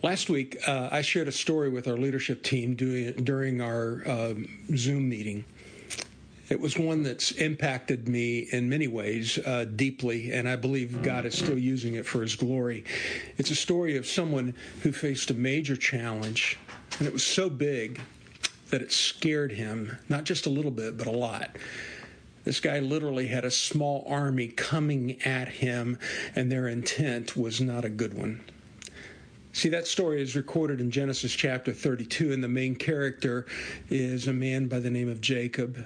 Last week, uh, I shared a story with our leadership team doing, during our um, Zoom meeting. It was one that's impacted me in many ways uh, deeply, and I believe God is still using it for His glory. It's a story of someone who faced a major challenge, and it was so big that it scared him, not just a little bit, but a lot. This guy literally had a small army coming at him, and their intent was not a good one. See, that story is recorded in Genesis chapter 32, and the main character is a man by the name of Jacob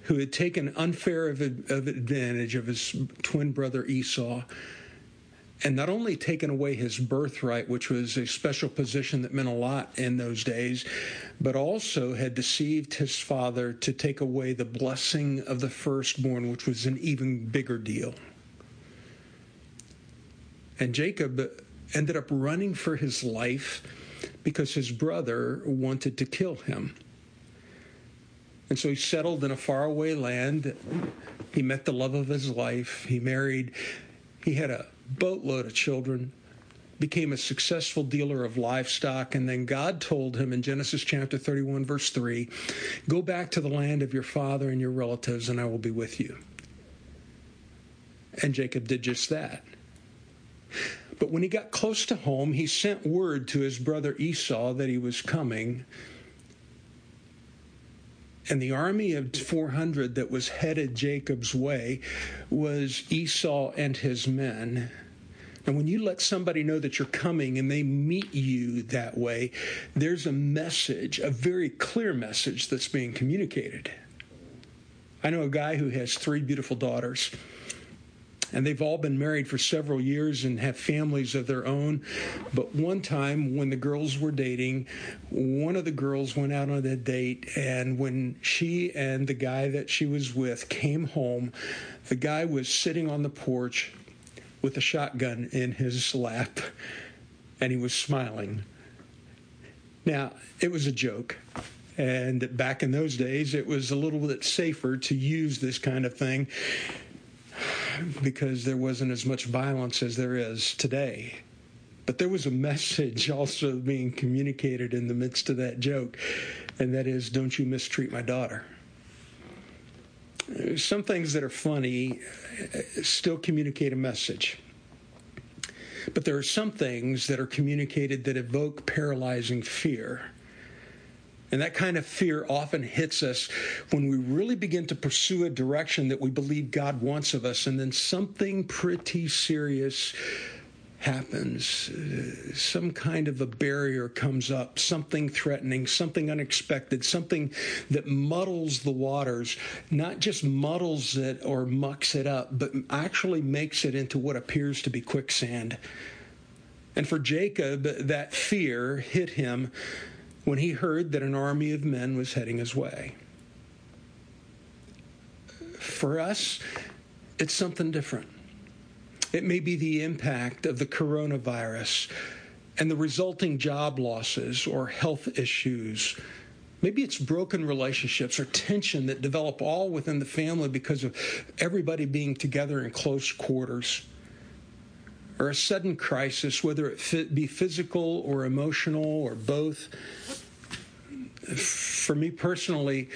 who had taken unfair of advantage of his twin brother Esau and not only taken away his birthright, which was a special position that meant a lot in those days, but also had deceived his father to take away the blessing of the firstborn, which was an even bigger deal. And Jacob ended up running for his life because his brother wanted to kill him. And so he settled in a faraway land. He met the love of his life. He married. He had a boatload of children, became a successful dealer of livestock. And then God told him in Genesis chapter 31, verse 3 Go back to the land of your father and your relatives, and I will be with you. And Jacob did just that. But when he got close to home, he sent word to his brother Esau that he was coming. And the army of 400 that was headed Jacob's way was Esau and his men. And when you let somebody know that you're coming and they meet you that way, there's a message, a very clear message that's being communicated. I know a guy who has three beautiful daughters and they've all been married for several years and have families of their own. But one time when the girls were dating, one of the girls went out on a date, and when she and the guy that she was with came home, the guy was sitting on the porch with a shotgun in his lap, and he was smiling. Now, it was a joke. And back in those days, it was a little bit safer to use this kind of thing because there wasn't as much violence as there is today. But there was a message also being communicated in the midst of that joke, and that is don't you mistreat my daughter. Some things that are funny uh, still communicate a message. But there are some things that are communicated that evoke paralyzing fear. And that kind of fear often hits us when we really begin to pursue a direction that we believe God wants of us, and then something pretty serious happens. Some kind of a barrier comes up, something threatening, something unexpected, something that muddles the waters, not just muddles it or mucks it up, but actually makes it into what appears to be quicksand. And for Jacob, that fear hit him when he heard that an army of men was heading his way. For us, it's something different. It may be the impact of the coronavirus and the resulting job losses or health issues. Maybe it's broken relationships or tension that develop all within the family because of everybody being together in close quarters. Or a sudden crisis, whether it be physical or emotional or both for me personally,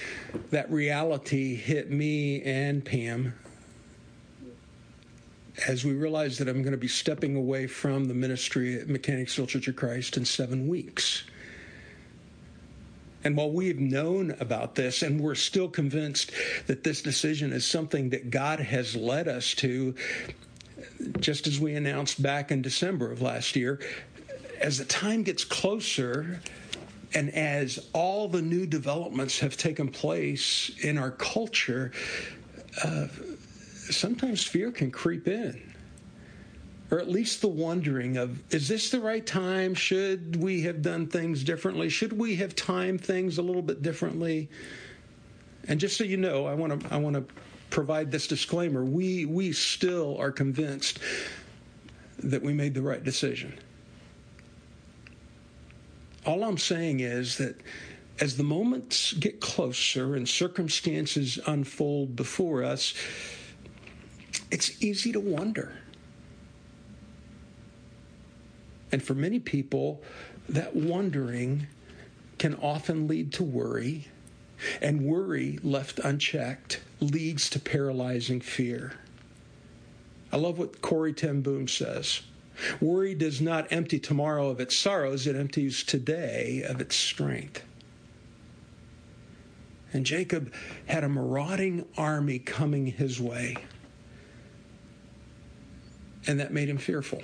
that reality hit me and Pam as we realized that I'm going to be stepping away from the ministry at Mechanicsville Church of Christ in seven weeks. And while we've known about this and we're still convinced that this decision is something that God has led us to, just as we announced back in December of last year, as the time gets closer, and as all the new developments have taken place in our culture, uh, sometimes fear can creep in. Or at least the wondering of, is this the right time? Should we have done things differently? Should we have timed things a little bit differently? And just so you know, I want to I want to provide this disclaimer. We we still are convinced that we made the right decision. All I'm saying is that as the moments get closer and circumstances unfold before us, it's easy to wonder. And for many people, that wondering can often lead to worry, and worry left unchecked leads to paralyzing fear. I love what Corrie ten Boom says. Worry does not empty tomorrow of its sorrows, it empties today of its strength. And Jacob had a marauding army coming his way. And that made him fearful.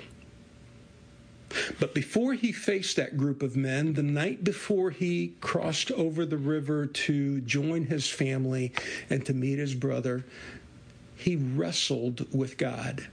But before he faced that group of men, the night before he crossed over the river to join his family and to meet his brother, he wrestled with God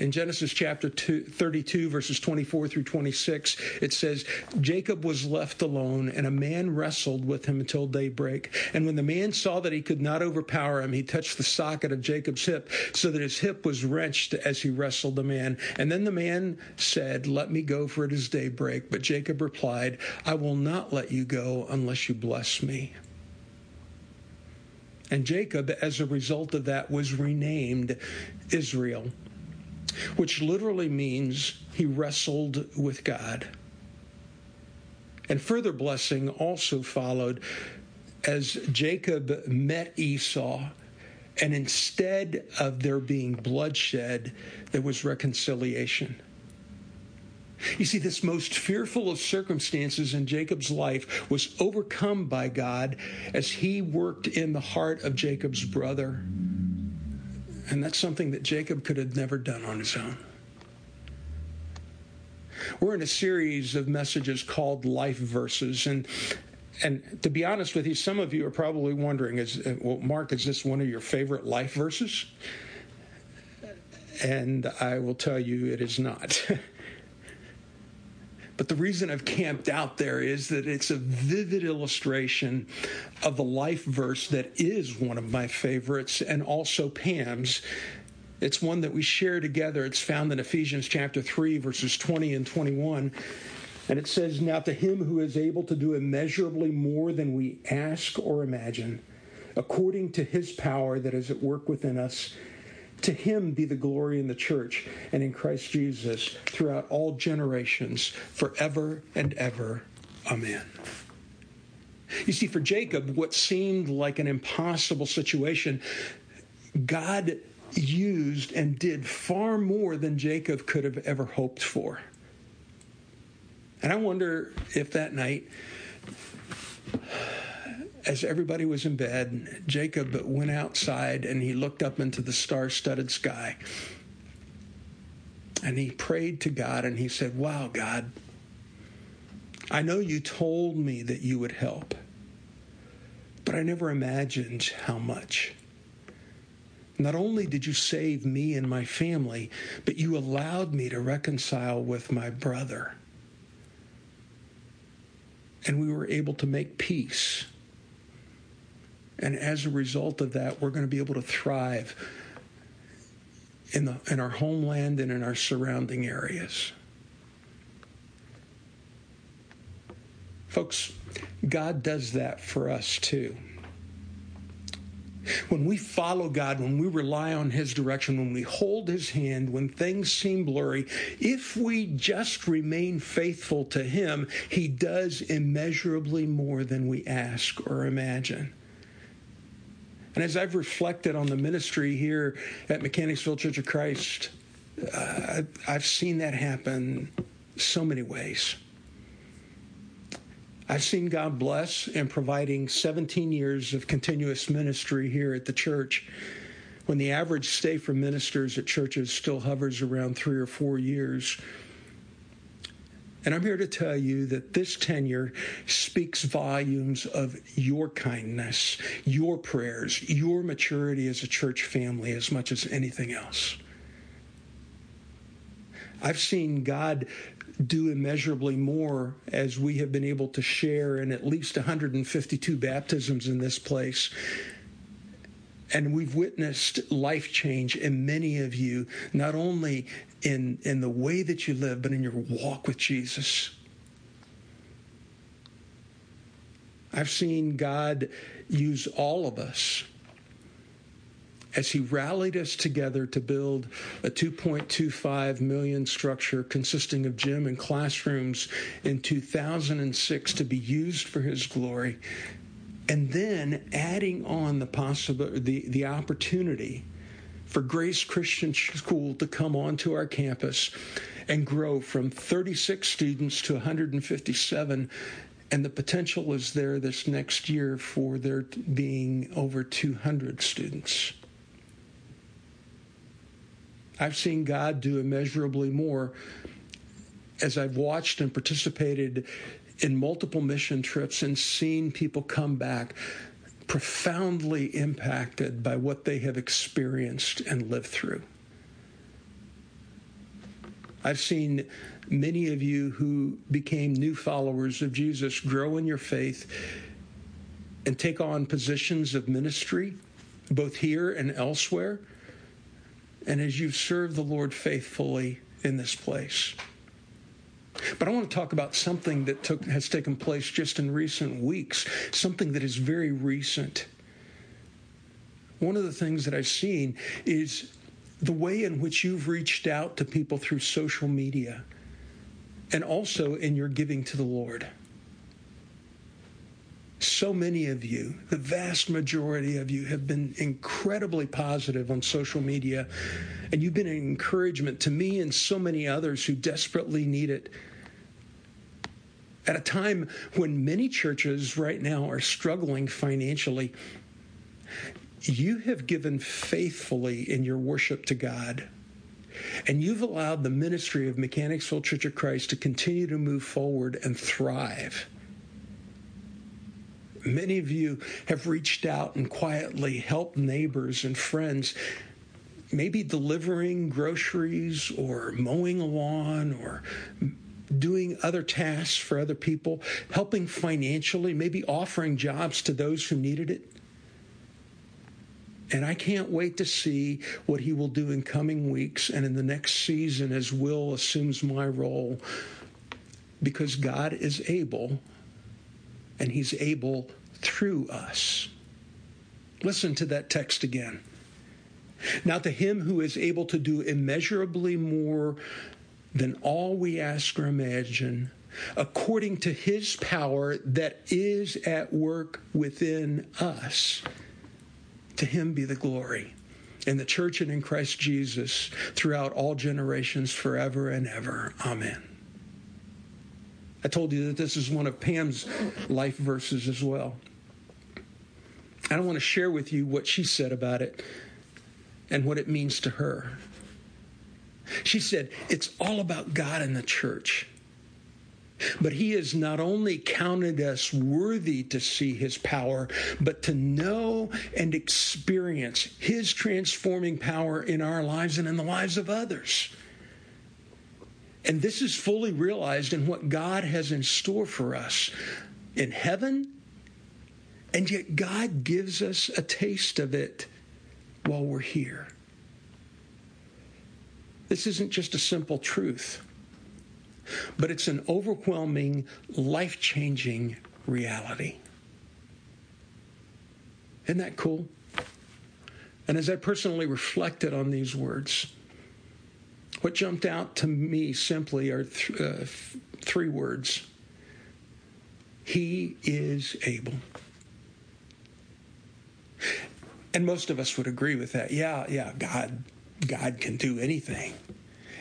in Genesis chapter two, 32, verses 24 through 26, it says, Jacob was left alone, and a man wrestled with him until daybreak. And when the man saw that he could not overpower him, he touched the socket of Jacob's hip, so that his hip was wrenched as he wrestled the man. And then the man said, Let me go, for it is daybreak. But Jacob replied, I will not let you go unless you bless me. And Jacob, as a result of that, was renamed Israel which literally means he wrestled with God. And further blessing also followed as Jacob met Esau, and instead of there being bloodshed, there was reconciliation. You see, this most fearful of circumstances in Jacob's life was overcome by God as he worked in the heart of Jacob's brother. And that's something that Jacob could have never done on his own. We're in a series of messages called Life Verses. And and to be honest with you, some of you are probably wondering, is uh, well, Mark, is this one of your favorite life verses? And I will tell you it is not. But the reason I've camped out there is that it's a vivid illustration of the life verse that is one of my favorites and also Pam's. It's one that we share together. It's found in Ephesians chapter 3, verses 20 and 21. And it says, Now to him who is able to do immeasurably more than we ask or imagine, according to his power that is at work within us, to him be the glory in the church and in Christ Jesus throughout all generations, forever and ever. Amen. You see, for Jacob, what seemed like an impossible situation, God used and did far more than Jacob could have ever hoped for. And I wonder if that night as everybody was in bed, Jacob went outside and he looked up into the star studded sky. And he prayed to God and he said, Wow, God, I know you told me that you would help, but I never imagined how much. Not only did you save me and my family, but you allowed me to reconcile with my brother. And we were able to make peace and as a result of that, we're going to be able to thrive in, the, in our homeland and in our surrounding areas. Folks, God does that for us too. When we follow God, when we rely on His direction, when we hold His hand, when things seem blurry, if we just remain faithful to Him, He does immeasurably more than we ask or imagine. And as I've reflected on the ministry here at Mechanicsville Church of Christ, uh, I've seen that happen so many ways. I've seen God bless in providing 17 years of continuous ministry here at the church when the average stay for ministers at churches still hovers around three or four years. And I'm here to tell you that this tenure speaks volumes of your kindness, your prayers, your maturity as a church family as much as anything else. I've seen God do immeasurably more as we have been able to share in at least 152 baptisms in this place and we've witnessed life change in many of you, not only in, in the way that you live, but in your walk with Jesus. I've seen God use all of us as he rallied us together to build a 2.25 million structure consisting of gym and classrooms in 2006 to be used for his glory and then adding on the possible the, the opportunity for Grace Christian School to come onto our campus and grow from 36 students to 157 and the potential is there this next year for there being over 200 students. I've seen God do immeasurably more as I've watched and participated in multiple mission trips and seen people come back profoundly impacted by what they have experienced and lived through. I've seen many of you who became new followers of Jesus grow in your faith and take on positions of ministry, both here and elsewhere and as you've served the Lord faithfully in this place. But I want to talk about something that took, has taken place just in recent weeks, something that is very recent. One of the things that I've seen is the way in which you've reached out to people through social media and also in your giving to the Lord so many of you, the vast majority of you, have been incredibly positive on social media, and you've been an encouragement to me and so many others who desperately need it. At a time when many churches right now are struggling financially, you have given faithfully in your worship to God. And you've allowed the ministry of Mechanicsville Church of Christ to continue to move forward and thrive. Many of you have reached out and quietly helped neighbors and friends, maybe delivering groceries or mowing a lawn or doing other tasks for other people, helping financially, maybe offering jobs to those who needed it. And I can't wait to see what he will do in coming weeks and in the next season as Will assumes my role because God is able and he's able through us. Listen to that text again. Now, to him who is able to do immeasurably more than all we ask or imagine, according to his power that is at work within us, to him be the glory in the church and in Christ Jesus throughout all generations, forever and ever. Amen. I told you that this is one of Pam's life verses as well. I don't want to share with you what she said about it and what it means to her. She said, It's all about God and the church. But he has not only counted us worthy to see his power, but to know and experience his transforming power in our lives and in the lives of others. And this is fully realized in what God has in store for us in heaven. And yet, God gives us a taste of it while we're here. This isn't just a simple truth, but it's an overwhelming, life changing reality. Isn't that cool? And as I personally reflected on these words, what jumped out to me simply are th- uh, three words He is able. And most of us would agree with that. Yeah, yeah, God God can do anything.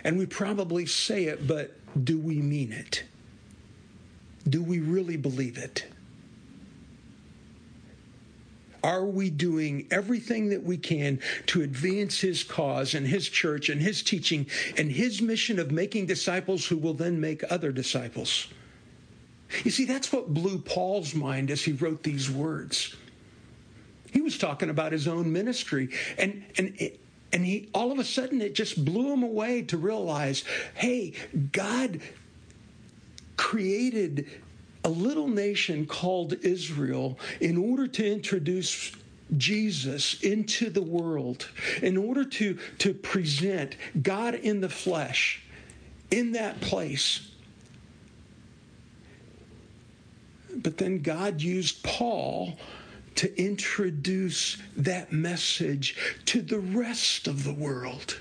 And we probably say it, but do we mean it? Do we really believe it? Are we doing everything that we can to advance his cause and his church and his teaching and his mission of making disciples who will then make other disciples? You see, that's what blew Paul's mind as he wrote these words. He was talking about his own ministry, and and and he all of a sudden it just blew him away to realize, hey, God created a little nation called Israel in order to introduce Jesus into the world, in order to, to present God in the flesh in that place. But then God used Paul to introduce that message to the rest of the world.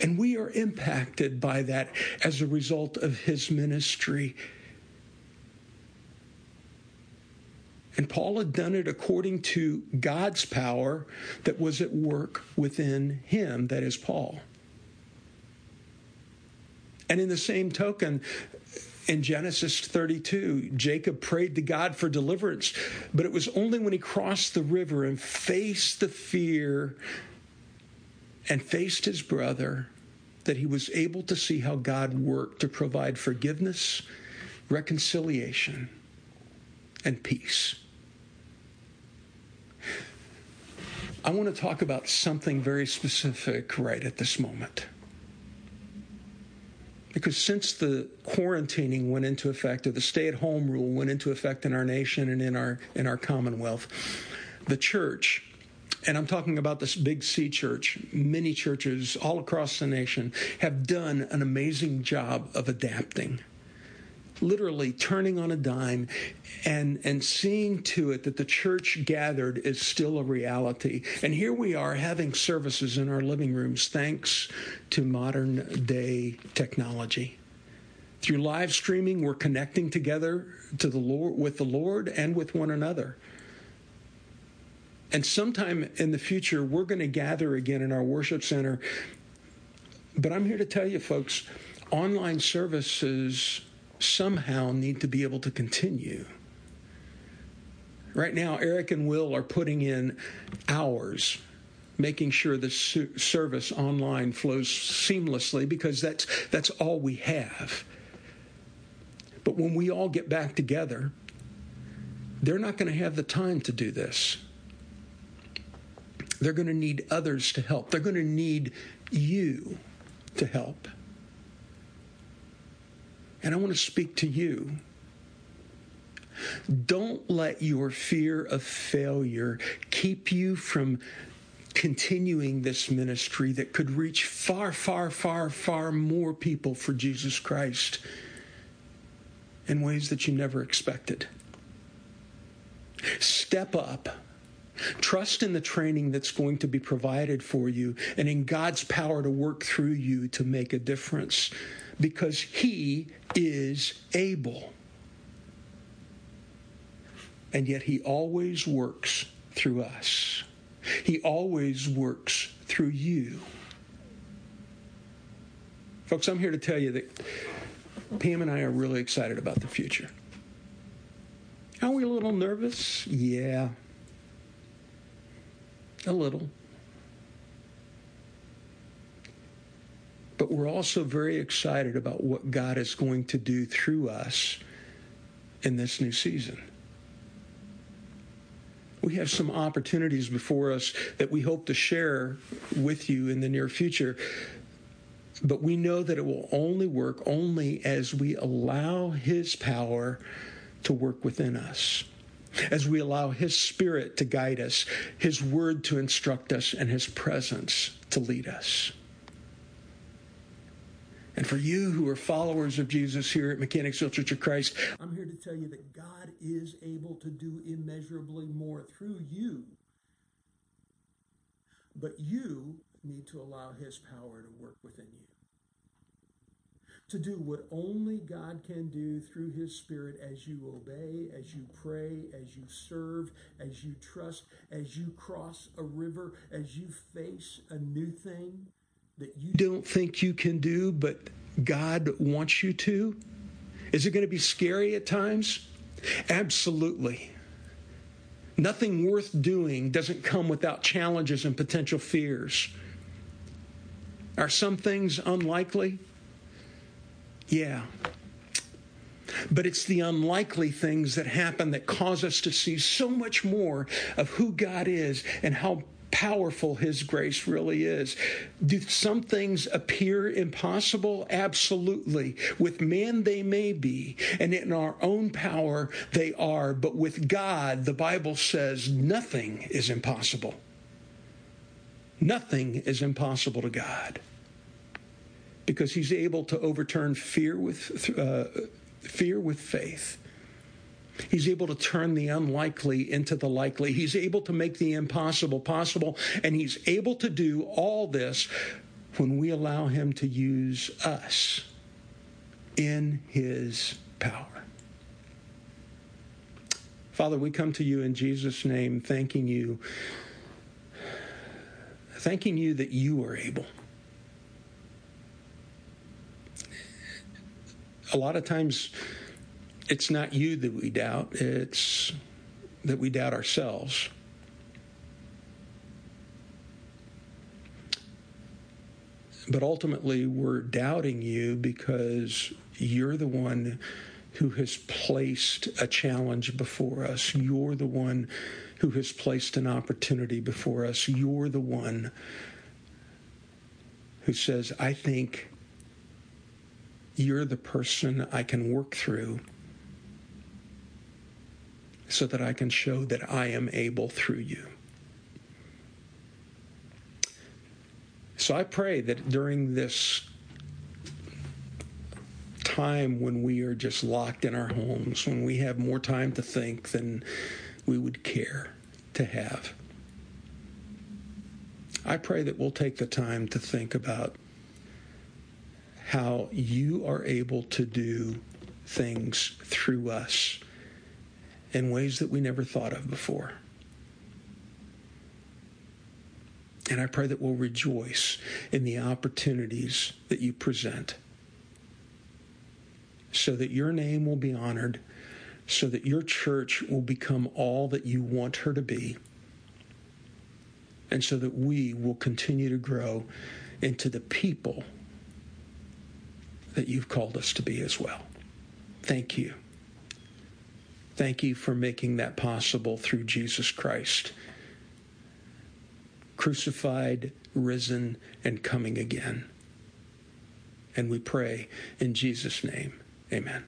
And we are impacted by that as a result of his ministry. And Paul had done it according to God's power that was at work within him, that is, Paul. And in the same token, in Genesis 32, Jacob prayed to God for deliverance, but it was only when he crossed the river and faced the fear and faced his brother that he was able to see how God worked to provide forgiveness, reconciliation, and peace. I want to talk about something very specific right at this moment. Because since the quarantining went into effect, or the stay at home rule went into effect in our nation and in our, in our commonwealth, the church, and I'm talking about this big C church, many churches all across the nation, have done an amazing job of adapting literally turning on a dime and and seeing to it that the church gathered is still a reality. And here we are having services in our living rooms thanks to modern day technology. Through live streaming, we're connecting together to the Lord with the Lord and with one another. And sometime in the future, we're going to gather again in our worship center. But I'm here to tell you, folks, online services somehow need to be able to continue. Right now, Eric and Will are putting in hours making sure the service online flows seamlessly because that's that's all we have. But when we all get back together, they're not going to have the time to do this. They're going to need others to help. They're going to need you to help. And I want to speak to you. Don't let your fear of failure keep you from continuing this ministry that could reach far, far, far, far more people for Jesus Christ in ways that you never expected. Step up. Trust in the training that's going to be provided for you and in God's power to work through you to make a difference because He is able. And yet He always works through us, He always works through you. Folks, I'm here to tell you that Pam and I are really excited about the future. Are we a little nervous? Yeah. A little. But we're also very excited about what God is going to do through us in this new season. We have some opportunities before us that we hope to share with you in the near future. But we know that it will only work only as we allow His power to work within us as we allow His Spirit to guide us, His Word to instruct us, and His presence to lead us. And for you who are followers of Jesus here at Mechanicsville Church of Christ, I'm here to tell you that God is able to do immeasurably more through you. But you need to allow His power to work within you. To do what only God can do through His Spirit as you obey, as you pray, as you serve, as you trust, as you cross a river, as you face a new thing that you don't think you can do, but God wants you to? Is it going to be scary at times? Absolutely. Nothing worth doing doesn't come without challenges and potential fears. Are some things unlikely? Yeah. But it's the unlikely things that happen that cause us to see so much more of who God is and how powerful His grace really is. Do some things appear impossible? Absolutely. With man, they may be, and in our own power, they are. But with God, the Bible says nothing is impossible. Nothing is impossible to God because He's able to overturn fear with uh, fear with faith He's able to turn the unlikely into the likely. He's able to make the impossible possible. And He's able to do all this when we allow Him to use us in His power. Father, we come to you in Jesus' name, thanking you, thanking you that you are able. A lot of times, it's not you that we doubt, it's that we doubt ourselves. But ultimately, we're doubting you because you're the one who has placed a challenge before us. You're the one who has placed an opportunity before us. You're the one who says, I think you're the person I can work through so that I can show that I am able through you. So I pray that during this time when we are just locked in our homes, when we have more time to think than we would care to have. I pray that we'll take the time to think about how you are able to do things through us in ways that we never thought of before. And I pray that we'll rejoice in the opportunities that you present so that your name will be honored, so that your church will become all that you want her to be, and so that we will continue to grow into the people that you've called us to be as well. Thank you. Thank you for making that possible through Jesus Christ, crucified, risen, and coming again. And we pray in Jesus' name. Amen.